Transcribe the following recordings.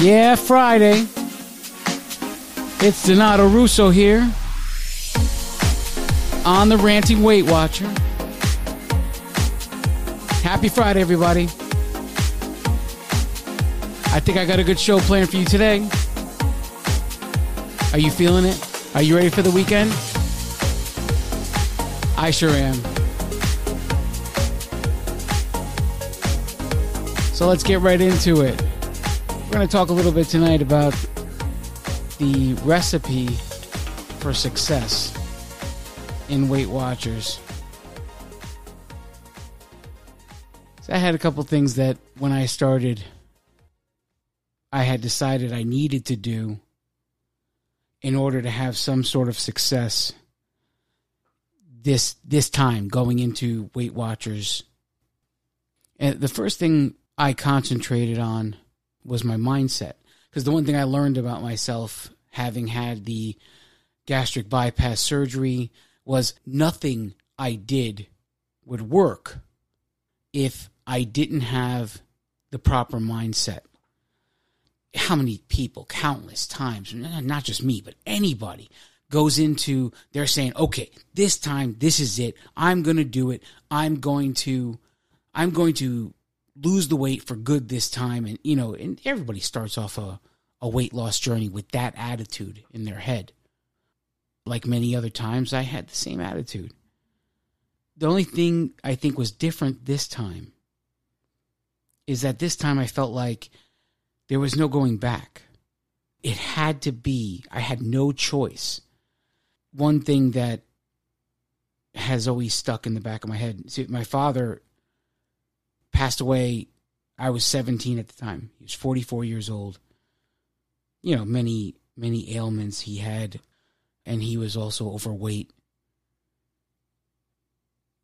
Yeah, Friday. It's Donato Russo here on the Ranting Weight Watcher. Happy Friday, everybody. I think I got a good show planned for you today. Are you feeling it? Are you ready for the weekend? I sure am. So let's get right into it. We're going to talk a little bit tonight about the recipe for success in Weight Watchers. So I had a couple things that when I started, I had decided I needed to do in order to have some sort of success this this time going into Weight Watchers. And the first thing I concentrated on was my mindset because the one thing I learned about myself having had the gastric bypass surgery was nothing I did would work if I didn't have the proper mindset. How many people, countless times, not just me, but anybody goes into, they're saying, okay, this time, this is it. I'm going to do it. I'm going to, I'm going to lose the weight for good this time. And, you know, and everybody starts off a, a weight loss journey with that attitude in their head. Like many other times, I had the same attitude. The only thing I think was different this time is that this time I felt like there was no going back. It had to be, I had no choice. One thing that has always stuck in the back of my head see, my father passed away. I was 17 at the time. He was 44 years old. You know, many, many ailments he had, and he was also overweight.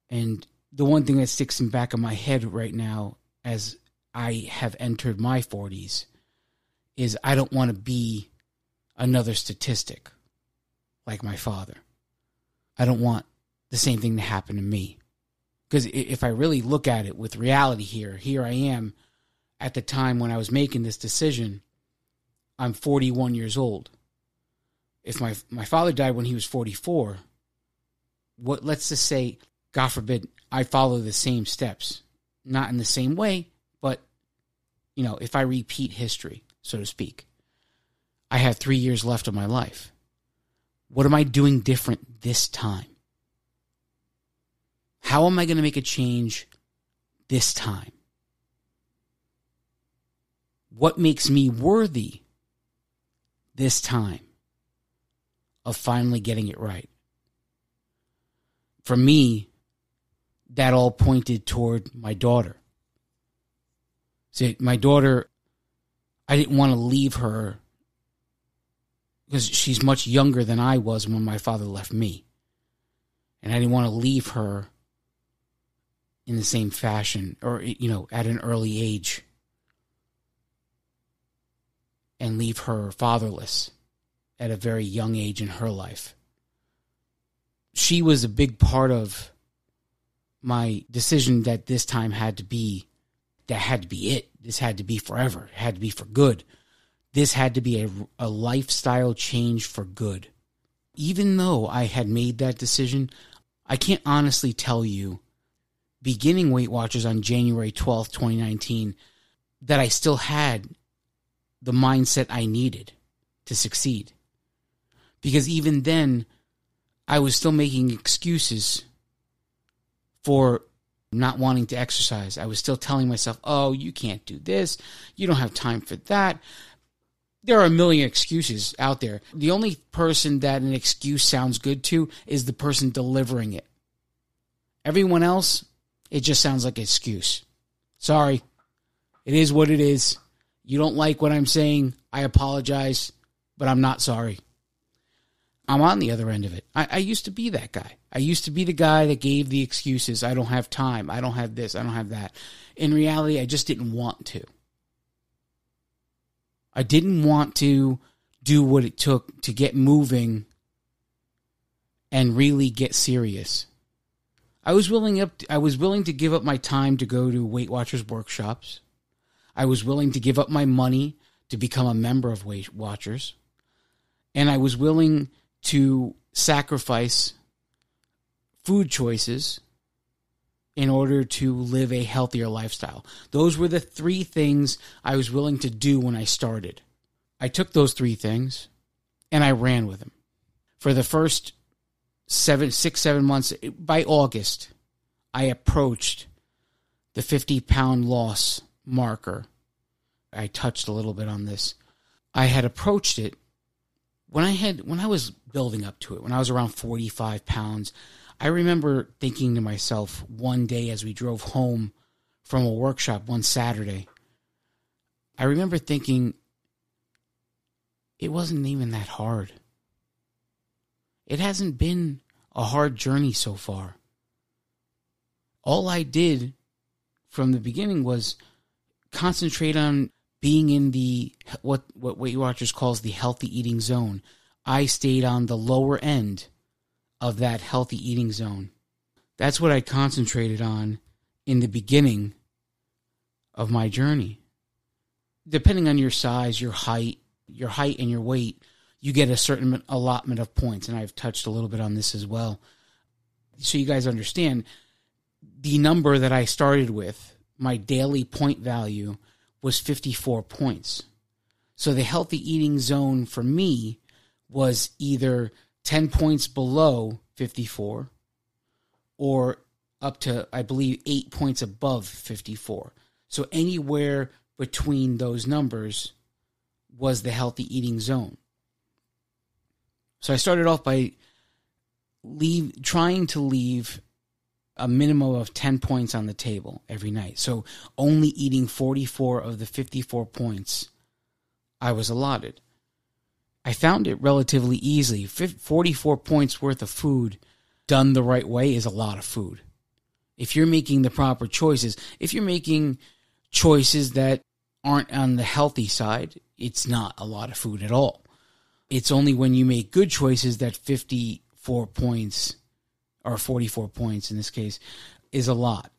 And the one thing that sticks in back of my head right now as I have entered my 40s is I don't want to be another statistic like my father. I don't want the same thing to happen to me. Because if I really look at it with reality here, here I am at the time when I was making this decision. I'm 41 years old. If my my father died when he was 44, what let's just say, God forbid, I follow the same steps, not in the same way, but you know, if I repeat history, so to speak, I have three years left of my life. What am I doing different this time? How am I going to make a change this time? What makes me worthy this time of finally getting it right? For me, that all pointed toward my daughter. See, my daughter, I didn't want to leave her because she's much younger than I was when my father left me. And I didn't want to leave her in the same fashion or, you know, at an early age and leave her fatherless at a very young age in her life. She was a big part of my decision that this time had to be that had to be it. This had to be forever. It had to be for good. This had to be a, a lifestyle change for good. Even though I had made that decision, I can't honestly tell you, beginning Weight Watchers on January 12th, 2019, that I still had the mindset I needed to succeed. Because even then, I was still making excuses for not wanting to exercise. I was still telling myself, oh, you can't do this. You don't have time for that. There are a million excuses out there. The only person that an excuse sounds good to is the person delivering it. Everyone else, it just sounds like an excuse. Sorry. It is what it is. You don't like what I'm saying. I apologize, but I'm not sorry. I'm on the other end of it. I, I, used to be that guy. I used to be the guy that gave the excuses. I don't have time. I don't have this. I don't have that. In reality, I just didn't want to. I didn't want to do what it took to get moving and really get serious. I was willing up. I was willing to give up my time to go to Weight Watchers workshops. I was willing to give up my money to become a member of Weight Watchers, and I was willing to sacrifice food choices in order to live a healthier lifestyle. Those were the three things I was willing to do when I started. I took those three things and I ran with them. For the first seven, six, seven months, by August, I approached the 50 pound loss marker. I touched a little bit on this. I had approached it when I had when I was building up to it, when I was around 45 pounds, I remember thinking to myself one day as we drove home from a workshop one Saturday, I remember thinking it wasn't even that hard. It hasn't been a hard journey so far. All I did from the beginning was concentrate on being in the what what Weight Watchers calls the healthy eating zone. I stayed on the lower end of that healthy eating zone. That's what I concentrated on in the beginning of my journey. Depending on your size, your height, your height and your weight, you get a certain allotment of points and I've touched a little bit on this as well. So you guys understand the number that I started with, my daily point value was 54 points. So the healthy eating zone for me was either 10 points below 54 or up to, I believe, eight points above 54. So anywhere between those numbers was the healthy eating zone. So I started off by leave trying to leave a minimum of 10 points on the table every night. So only eating 44 of the 54 points I was allotted. I found it relatively easy. 44 points worth of food done the right way is a lot of food. If you're making the proper choices, if you're making choices that aren't on the healthy side, it's not a lot of food at all. It's only when you make good choices that 54 points or 44 points in this case, is a lot.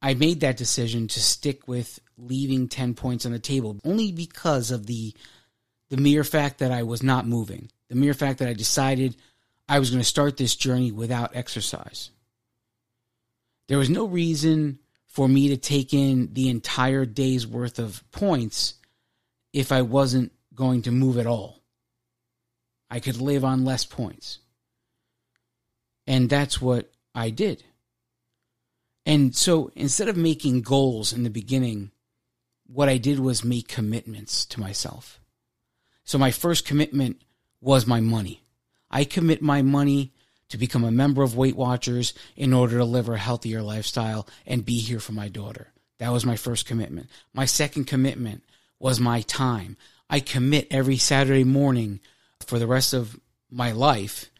I made that decision to stick with leaving 10 points on the table only because of the the mere fact that I was not moving. The mere fact that I decided I was going to start this journey without exercise. There was no reason for me to take in the entire day's worth of points if I wasn't going to move at all. I could live on less points. And that's what I did. And so instead of making goals in the beginning, what I did was make commitments to myself. So my first commitment was my money. I commit my money to become a member of Weight Watchers in order to live a healthier lifestyle and be here for my daughter. That was my first commitment. My second commitment was my time. I commit every Saturday morning for the rest of my life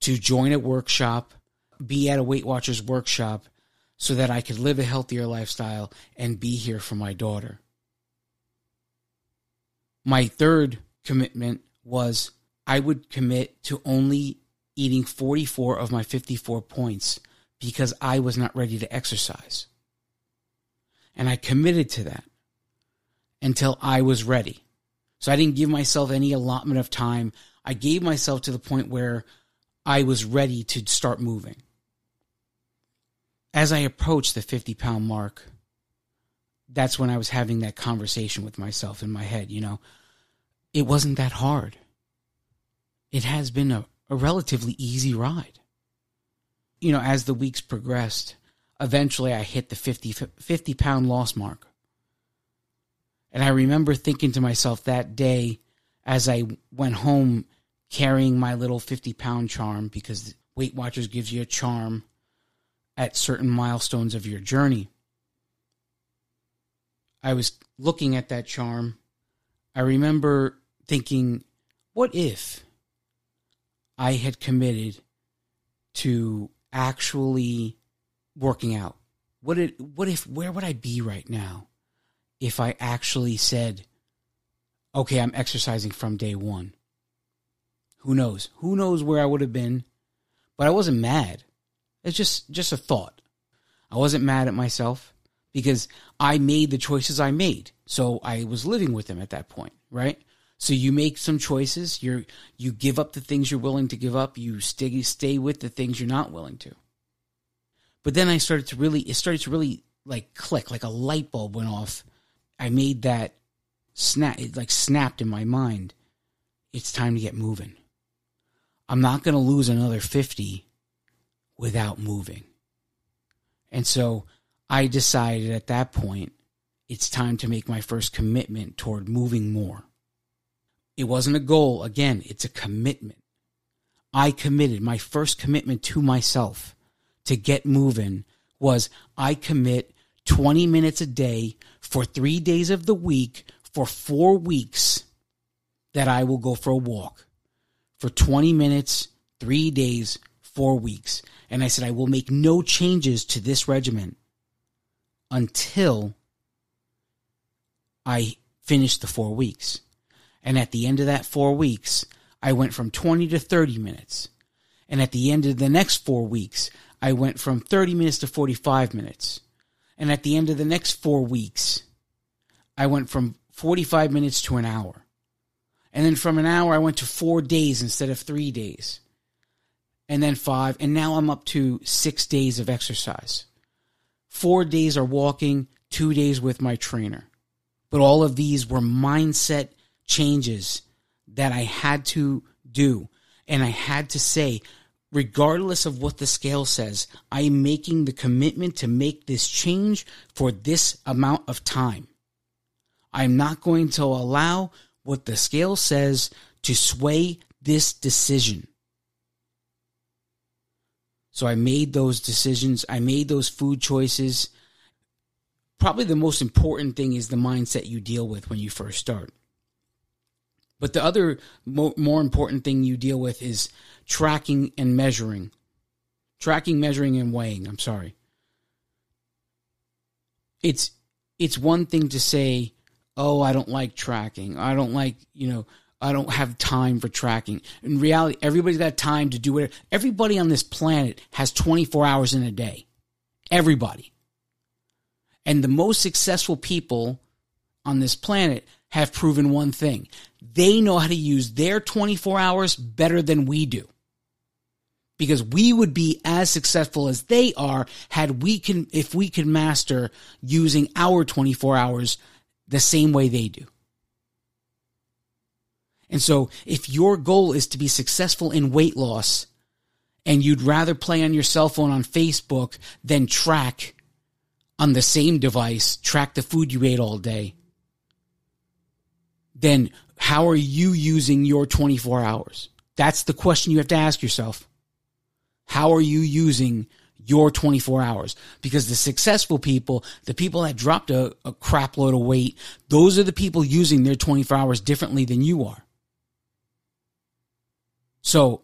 to join a workshop, be at a Weight Watchers workshop, so that I could live a healthier lifestyle and be here for my daughter. My third commitment was I would commit to only eating 44 of my 54 points because I was not ready to exercise. And I committed to that until I was ready. So I didn't give myself any allotment of time. I gave myself to the point where I was ready to start moving. As I approached the 50 pound mark, that's when I was having that conversation with myself in my head. You know, it wasn't that hard. It has been a, a relatively easy ride. You know, as the weeks progressed, eventually I hit the 50, 50 pound loss mark. And I remember thinking to myself that day as I went home carrying my little 50 pound charm because Weight Watchers gives you a charm at certain milestones of your journey. I was looking at that charm. I remember thinking, what if I had committed to actually working out? What it, what if where would I be right now if I actually said, okay, I'm exercising from day 1? Who knows? Who knows where I would have been? But I wasn't mad. It's just just a thought. I wasn't mad at myself because I made the choices I made. So I was living with them at that point, right? So you make some choices. You're you give up the things you're willing to give up. You stay stay with the things you're not willing to. But then I started to really it started to really like click, like a light bulb went off. I made that snap it like snapped in my mind. It's time to get moving. I'm not going to lose another 50 without moving. And so I decided at that point, it's time to make my first commitment toward moving more. It wasn't a goal. Again, it's a commitment. I committed my first commitment to myself to get moving was I commit 20 minutes a day for three days of the week for four weeks that I will go for a walk for 20 minutes, three days, four weeks. And I said, I will make no changes to this regimen until I finish the four weeks. And at the end of that four weeks, I went from 20 to 30 minutes. And at the end of the next four weeks, I went from 30 minutes to 45 minutes. And at the end of the next four weeks, I went from 45 minutes to an hour. And then from an hour, I went to four days instead of three days. And then five. And now I'm up to six days of exercise. Four days are walking, two days with my trainer. But all of these were mindset changes that I had to do. And I had to say, regardless of what the scale says, I am making the commitment to make this change for this amount of time. I'm not going to allow what the scale says to sway this decision. So I made those decisions. I made those food choices. Probably the most important thing is the mindset you deal with when you first start. But the other more, more important thing you deal with is tracking and measuring. Tracking, measuring, and weighing. I'm sorry. It's it's one thing to say, oh, I don't like tracking. I don't like, you know, I don't have time for tracking. In reality, everybody's got time to do it. Everybody on this planet has 24 hours in a day. Everybody. And the most successful people on this planet have proven one thing. They know how to use their 24 hours better than we do. Because we would be as successful as they are had we can, if we could master using our 24 hours the same way they do. And so if your goal is to be successful in weight loss and you'd rather play on your cell phone on Facebook than track on the same device, track the food you ate all day, then how are you using your 24 hours? That's the question you have to ask yourself. How are you using your 24 hours because the successful people, the people that dropped a, a crap load of weight, those are the people using their 24 hours differently than you are. So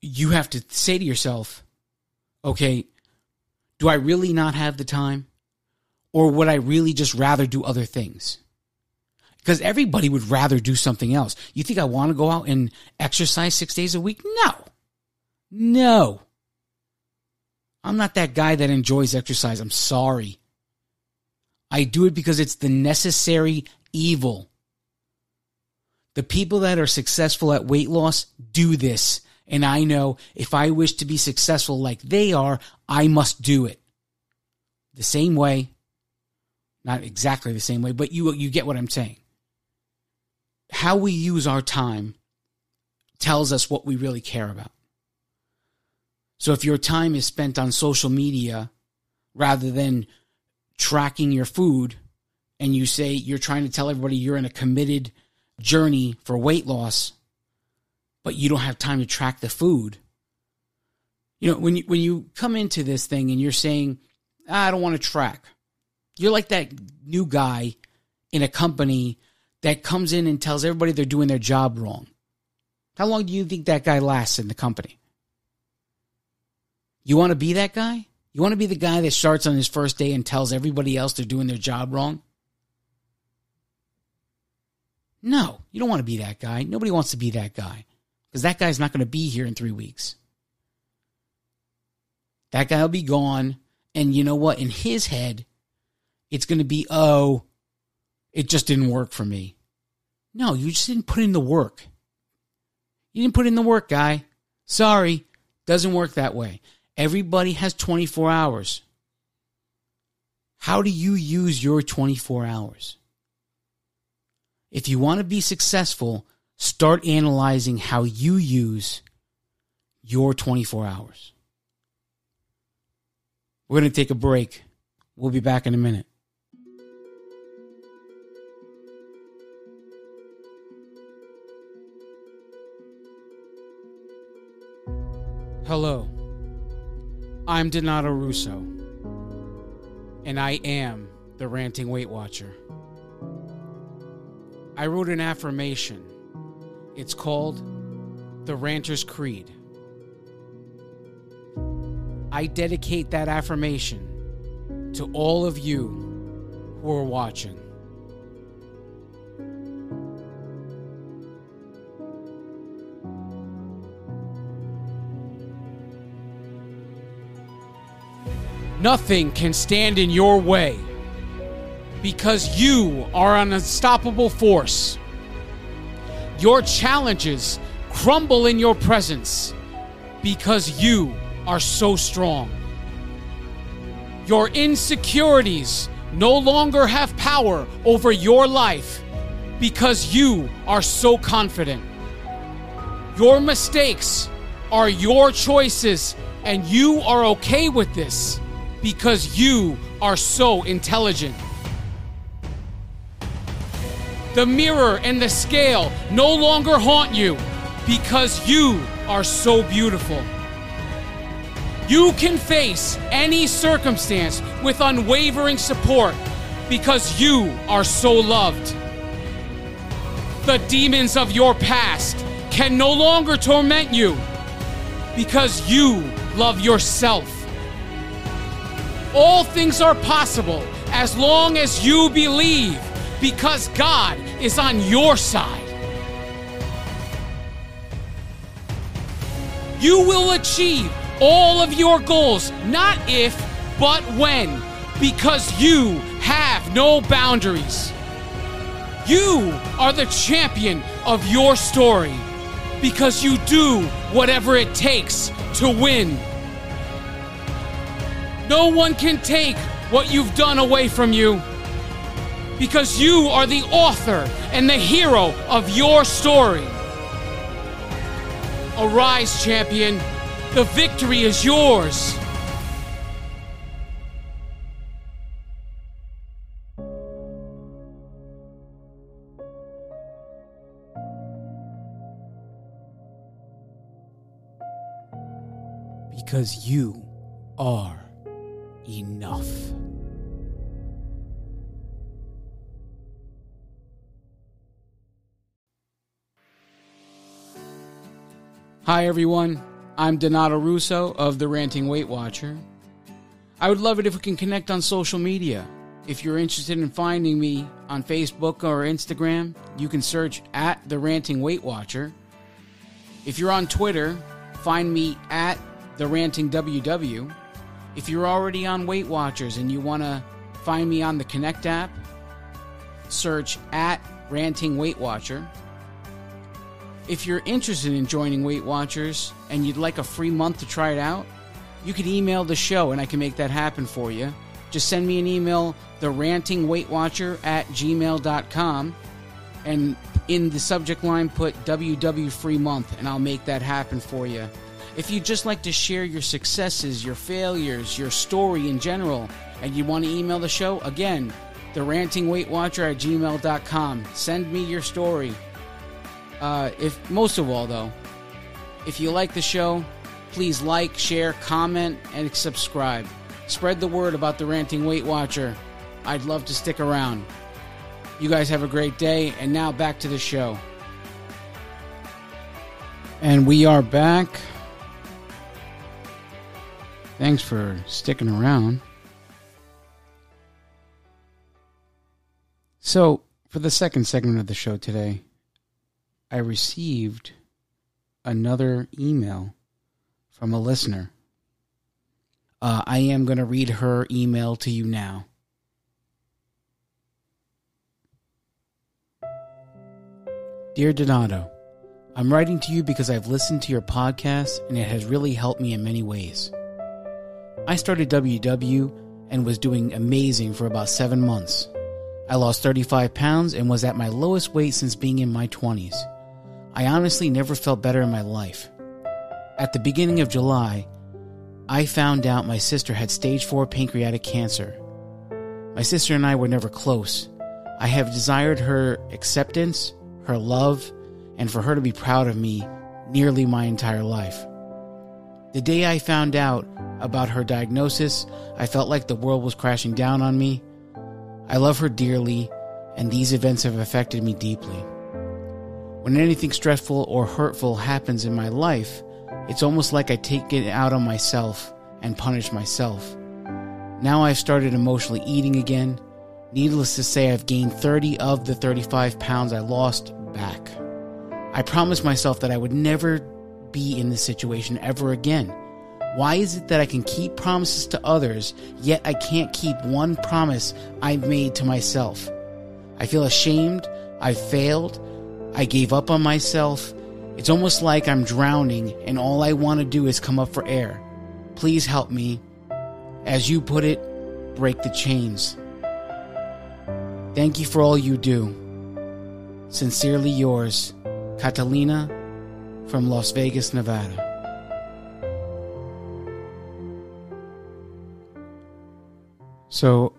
you have to say to yourself, okay, do I really not have the time? Or would I really just rather do other things? Because everybody would rather do something else. You think I want to go out and exercise six days a week? No. No. I'm not that guy that enjoys exercise. I'm sorry. I do it because it's the necessary evil. The people that are successful at weight loss do this. And I know if I wish to be successful like they are, I must do it. The same way, not exactly the same way, but you, you get what I'm saying. How we use our time tells us what we really care about. So if your time is spent on social media rather than tracking your food and you say you're trying to tell everybody you're in a committed journey for weight loss, but you don't have time to track the food. You know, when you, when you come into this thing and you're saying, ah, I don't want to track, you're like that new guy in a company that comes in and tells everybody they're doing their job wrong. How long do you think that guy lasts in the company? You want to be that guy? You want to be the guy that starts on his first day and tells everybody else they're doing their job wrong? No, you don't want to be that guy. Nobody wants to be that guy because that guy's not going to be here in three weeks. That guy will be gone. And you know what? In his head, it's going to be, oh, it just didn't work for me. No, you just didn't put in the work. You didn't put in the work, guy. Sorry, doesn't work that way. Everybody has 24 hours. How do you use your 24 hours? If you want to be successful, start analyzing how you use your 24 hours. We're going to take a break. We'll be back in a minute. Hello, I'm Donato Russo, and I am the Ranting Weight Watcher. I wrote an affirmation. It's called the Ranter's Creed. I dedicate that affirmation to all of you who are watching. Nothing can stand in your way because you are an unstoppable force. Your challenges crumble in your presence because you are so strong. Your insecurities no longer have power over your life because you are so confident. Your mistakes are your choices, and you are okay with this because you are so intelligent. The mirror and the scale no longer haunt you because you are so beautiful. You can face any circumstance with unwavering support because you are so loved. The demons of your past can no longer torment you because you love yourself. All things are possible as long as you believe because God is on your side. You will achieve all of your goals, not if, but when, because you have no boundaries. You are the champion of your story because you do whatever it takes to win. No one can take what you've done away from you because you are the author and the hero of your story. Arise, champion. The victory is yours. Because you are enough. Hi, everyone. I'm Donato Russo of the Ranting Weight Watcher. I would love it if we can connect on social media. If you're interested in finding me on Facebook or Instagram, you can search at the Ranting Weight Watcher. If you're on Twitter, find me at the Ranting WW. If you're already on Weight Watchers and you want to find me on the Connect app, search at Ranting Weight Watcher. If you're interested in joining Weight Watchers and you'd like a free month to try it out, you can email the show and I can make that happen for you. Just send me an email, the ranting weight watcher at gmail.com, and in the subject line put WW free month, and I'll make that happen for you. If you'd just like to share your successes, your failures, your story in general, and you want to email the show, again, the ranting weight watcher at gmail.com. Send me your story. Uh, if most of all though, if you like the show, please like, share, comment, and subscribe. Spread the word about the Ranting Weight Watcher. I'd love to stick around. You guys have a great day, and now back to the show. And we are back. Thanks for sticking around. So, for the second segment of the show today, I received another email from a listener. Uh, I am going to read her email to you now. Dear Donato, I'm writing to you because I've listened to your podcast and it has really helped me in many ways. I started WW and was doing amazing for about seven months. I lost 35 pounds and was at my lowest weight since being in my 20s. I honestly never felt better in my life. At the beginning of July, I found out my sister had stage 4 pancreatic cancer. My sister and I were never close. I have desired her acceptance, her love, and for her to be proud of me nearly my entire life. The day I found out about her diagnosis, I felt like the world was crashing down on me. I love her dearly, and these events have affected me deeply. When anything stressful or hurtful happens in my life, it's almost like I take it out on myself and punish myself. Now I've started emotionally eating again. Needless to say, I've gained 30 of the 35 pounds I lost back. I promised myself that I would never be in this situation ever again. Why is it that I can keep promises to others, yet I can't keep one promise I've made to myself? I feel ashamed. I failed. I gave up on myself. It's almost like I'm drowning and all I want to do is come up for air. Please help me. As you put it, break the chains. Thank you for all you do. Sincerely yours, Catalina from Las Vegas, Nevada. So,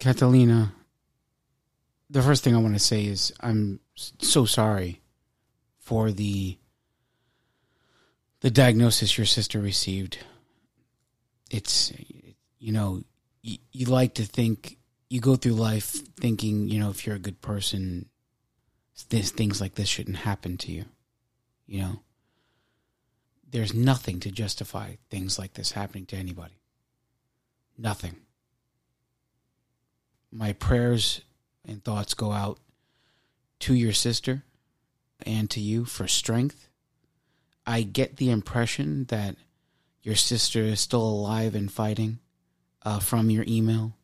Catalina, the first thing I want to say is I'm so sorry for the the diagnosis your sister received. It's you know you, you like to think you go through life thinking you know if you're a good person, this things like this shouldn't happen to you. You know, there's nothing to justify things like this happening to anybody. Nothing my prayers and thoughts go out to your sister and to you for strength. I get the impression that your sister is still alive and fighting uh, from your email.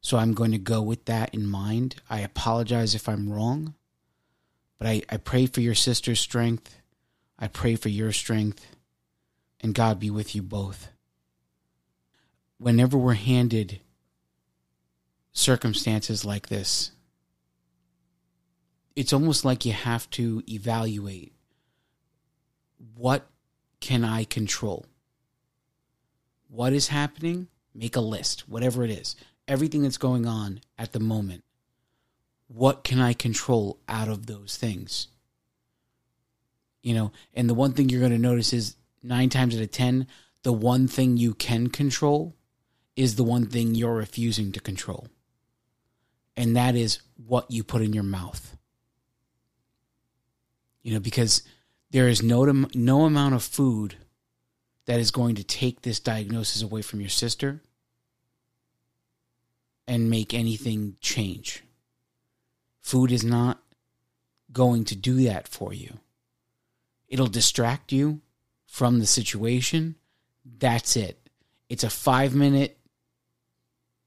So I'm going to go with that in mind. I apologize if I'm wrong, but I, I pray for your sister's strength. I pray for your strength, and God be with you both. Whenever we're handed circumstances like this, it's almost like you have to evaluate what can I control? What is happening? Make a list, whatever it is. Everything that's going on at the moment. What can I control out of those things? You know, and the one thing you're going to notice is nine times out of 10, the one thing you can control is the one thing you're refusing to control and that is what you put in your mouth. You know, because there is no no amount of food that is going to take this diagnosis away from your sister and make anything change. Food is not going to do that for you. It'll distract you from the situation. That's it. It's a five minute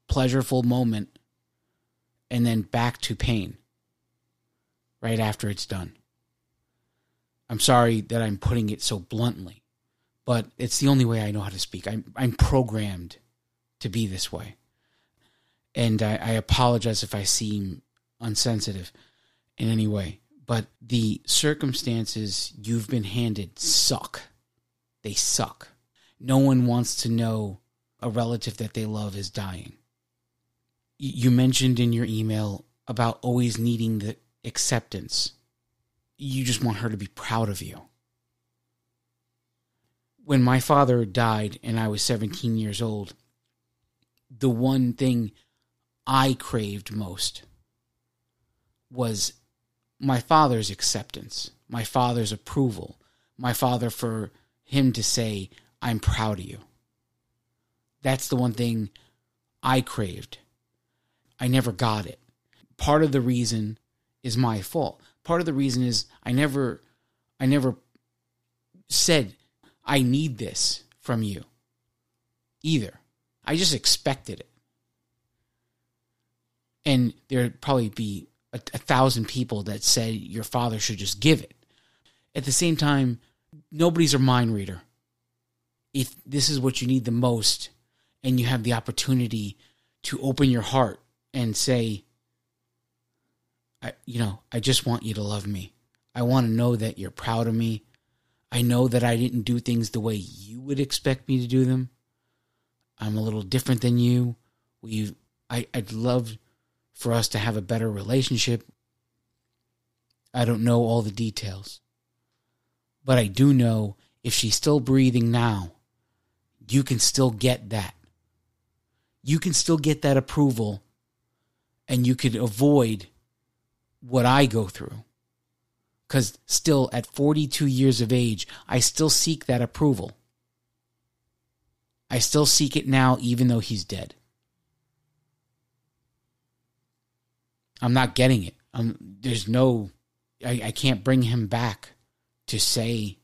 pleasureful moment and then back to pain right after it's done. I'm sorry that I'm putting it so bluntly, but it's the only way I know how to speak. I'm, I'm programmed to be this way. And I, I apologize if I seem unsensitive in any way, but the circumstances you've been handed suck. They suck. No one wants to know a relative that they love is dying you mentioned in your email about always needing the acceptance. You just want her to be proud of you. When my father died and I was 17 years old, the one thing I craved most was my father's acceptance, my father's approval, my father for him to say, I'm proud of you. That's the one thing I craved. I never got it. Part of the reason is my fault. Part of the reason is I never I never said I need this from you either. I just expected it. And there'd probably be a, a thousand people that said your father should just give it. At the same time, nobody's a mind reader. If this is what you need the most, and you have the opportunity to open your heart and say, I, you know, I just want you to love me. I want to know that you're proud of me. I know that I didn't do things the way you would expect me to do them. I'm a little different than you. We, I, I'd love for us to have a better relationship. I don't know all the details. But I do know if she's still breathing now, you can still get that. You can still get that approval and you could avoid what I go through. Because still, at 42 years of age, I still seek that approval. I still seek it now, even though he's dead. I'm not getting it. I'm, there's no, I, I can't bring him back to say,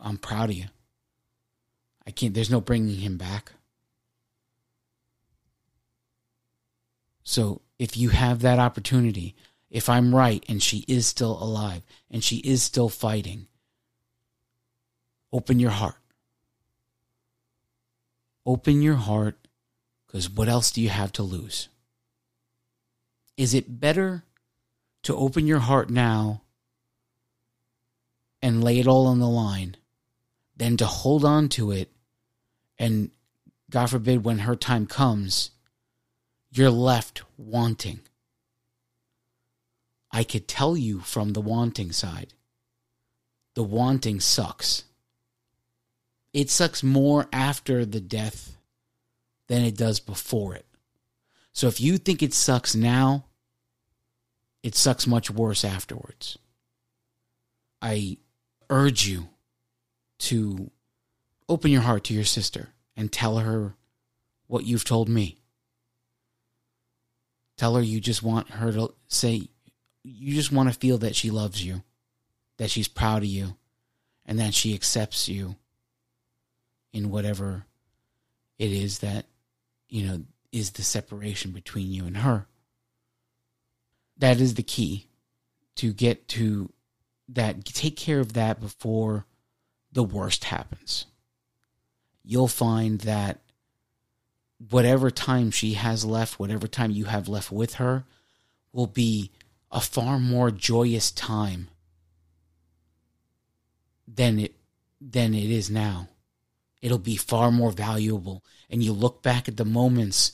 I'm proud of you. I can't, there's no bringing him back. So if you have that opportunity, if I'm right and she is still alive and she is still fighting, open your heart. Open your heart because what else do you have to lose? Is it better to open your heart now and lay it all on the line than to hold on to it and, God forbid, when her time comes, you're left wanting? I could tell you from the wanting side. The wanting sucks. It sucks more after the death than it does before it. So if you think it sucks now, it sucks much worse afterwards. I urge you to open your heart to your sister and tell her what you've told me. Tell her you just want her to say, you just want to feel that she loves you, that she's proud of you, and that she accepts you in whatever it is that, you know, is the separation between you and her. That is the key to get to that. Take care of that before the worst happens. You'll find that whatever time she has left, whatever time you have left with her, will be a far more joyous time than it than it is now. It'll be far more valuable. And you look back at the moments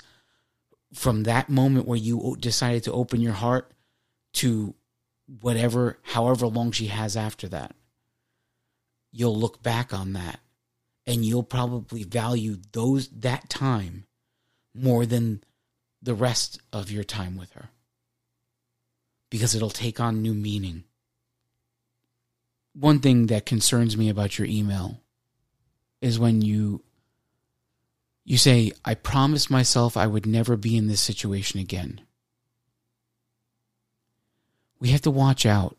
from that moment where you decided to open your heart to whatever, however long she has after that. You'll look back on that and you'll probably value those that time more than the rest of your time with her because it'll take on new meaning. One thing that concerns me about your email is when you you say, I promised myself I would never be in this situation again. We have to watch out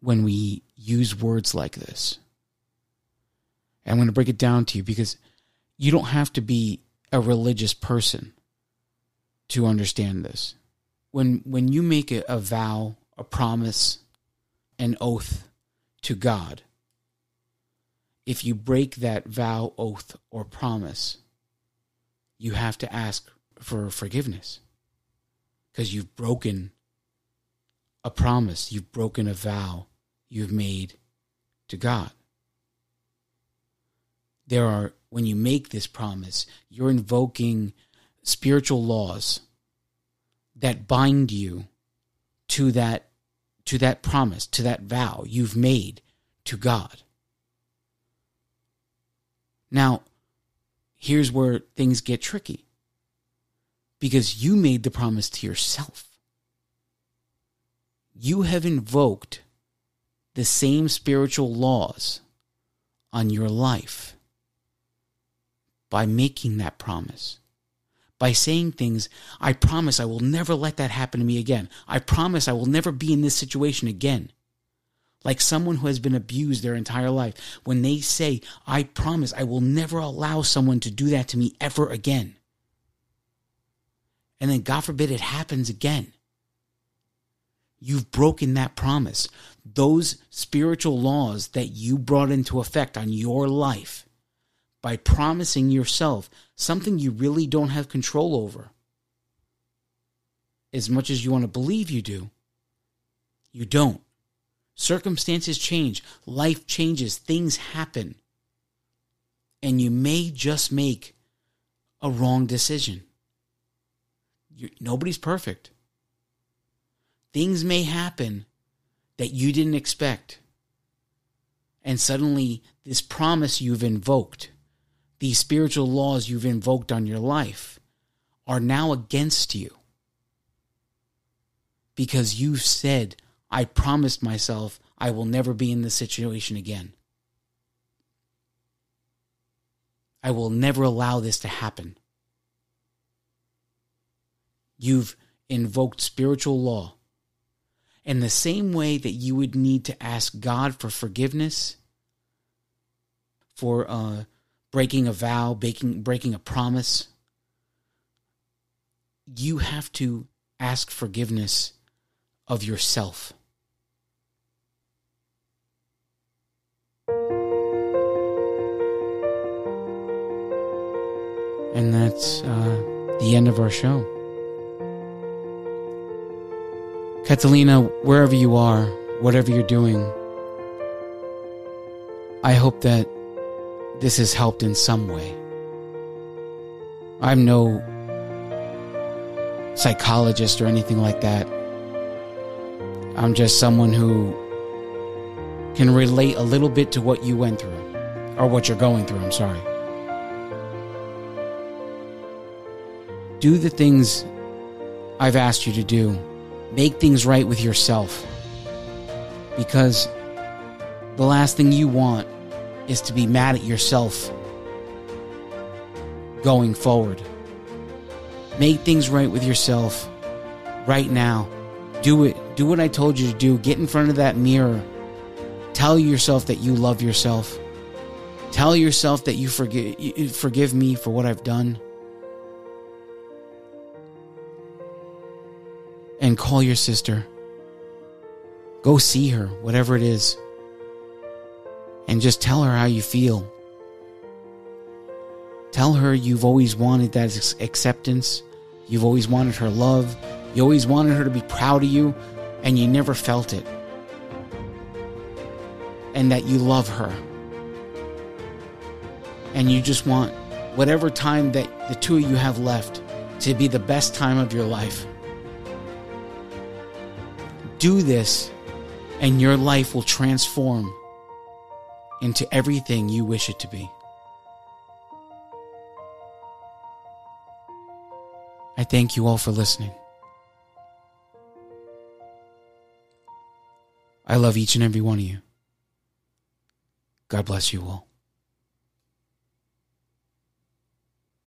when we use words like this. I'm going to break it down to you because you don't have to be a religious person to understand this. When when you make a, a vow, a promise, an oath to God, if you break that vow, oath, or promise, you have to ask for forgiveness because you've broken a promise, you've broken a vow you've made to God. There are, when you make this promise, you're invoking spiritual laws that bind you to that to that promise, to that vow you've made to God. Now, here's where things get tricky because you made the promise to yourself. You have invoked the same spiritual laws on your life by making that promise. By saying things, I promise I will never let that happen to me again. I promise I will never be in this situation again like someone who has been abused their entire life, when they say, I promise I will never allow someone to do that to me ever again. And then, God forbid, it happens again. You've broken that promise. Those spiritual laws that you brought into effect on your life by promising yourself something you really don't have control over. As much as you want to believe you do, you don't. Circumstances change, life changes, things happen. And you may just make a wrong decision. you nobody's perfect. Things may happen that you didn't expect. And suddenly, this promise you've invoked, these spiritual laws you've invoked on your life, are now against you. Because you've said, I promised myself I will never be in this situation again. I will never allow this to happen. You've invoked spiritual law. In the same way that you would need to ask God for forgiveness for uh, breaking a vow, breaking, breaking a promise, you have to ask forgiveness of yourself. And that's uh, the end of our show. Catalina, wherever you are, whatever you're doing, I hope that this has helped in some way. I'm no psychologist or anything like that. I'm just someone who can relate a little bit to what you went through, or what you're going through, I'm sorry. Do the things I've asked you to do. Make things right with yourself. Because the last thing you want is to be mad at yourself going forward. Make things right with yourself right now. Do it. Do what I told you to do. Get in front of that mirror. Tell yourself that you love yourself. Tell yourself that you forgive forgive me for what I've done. and call your sister. Go see her, whatever it is, and just tell her how you feel. Tell her you've always wanted that acceptance. You've always wanted her love. You always wanted her to be proud of you, and you never felt it. And that you love her. And you just want whatever time that the two of you have left to be the best time of your life do this, and your life will transform into everything you wish it to be. I thank you all for listening. I love each and every one of you. God bless you all.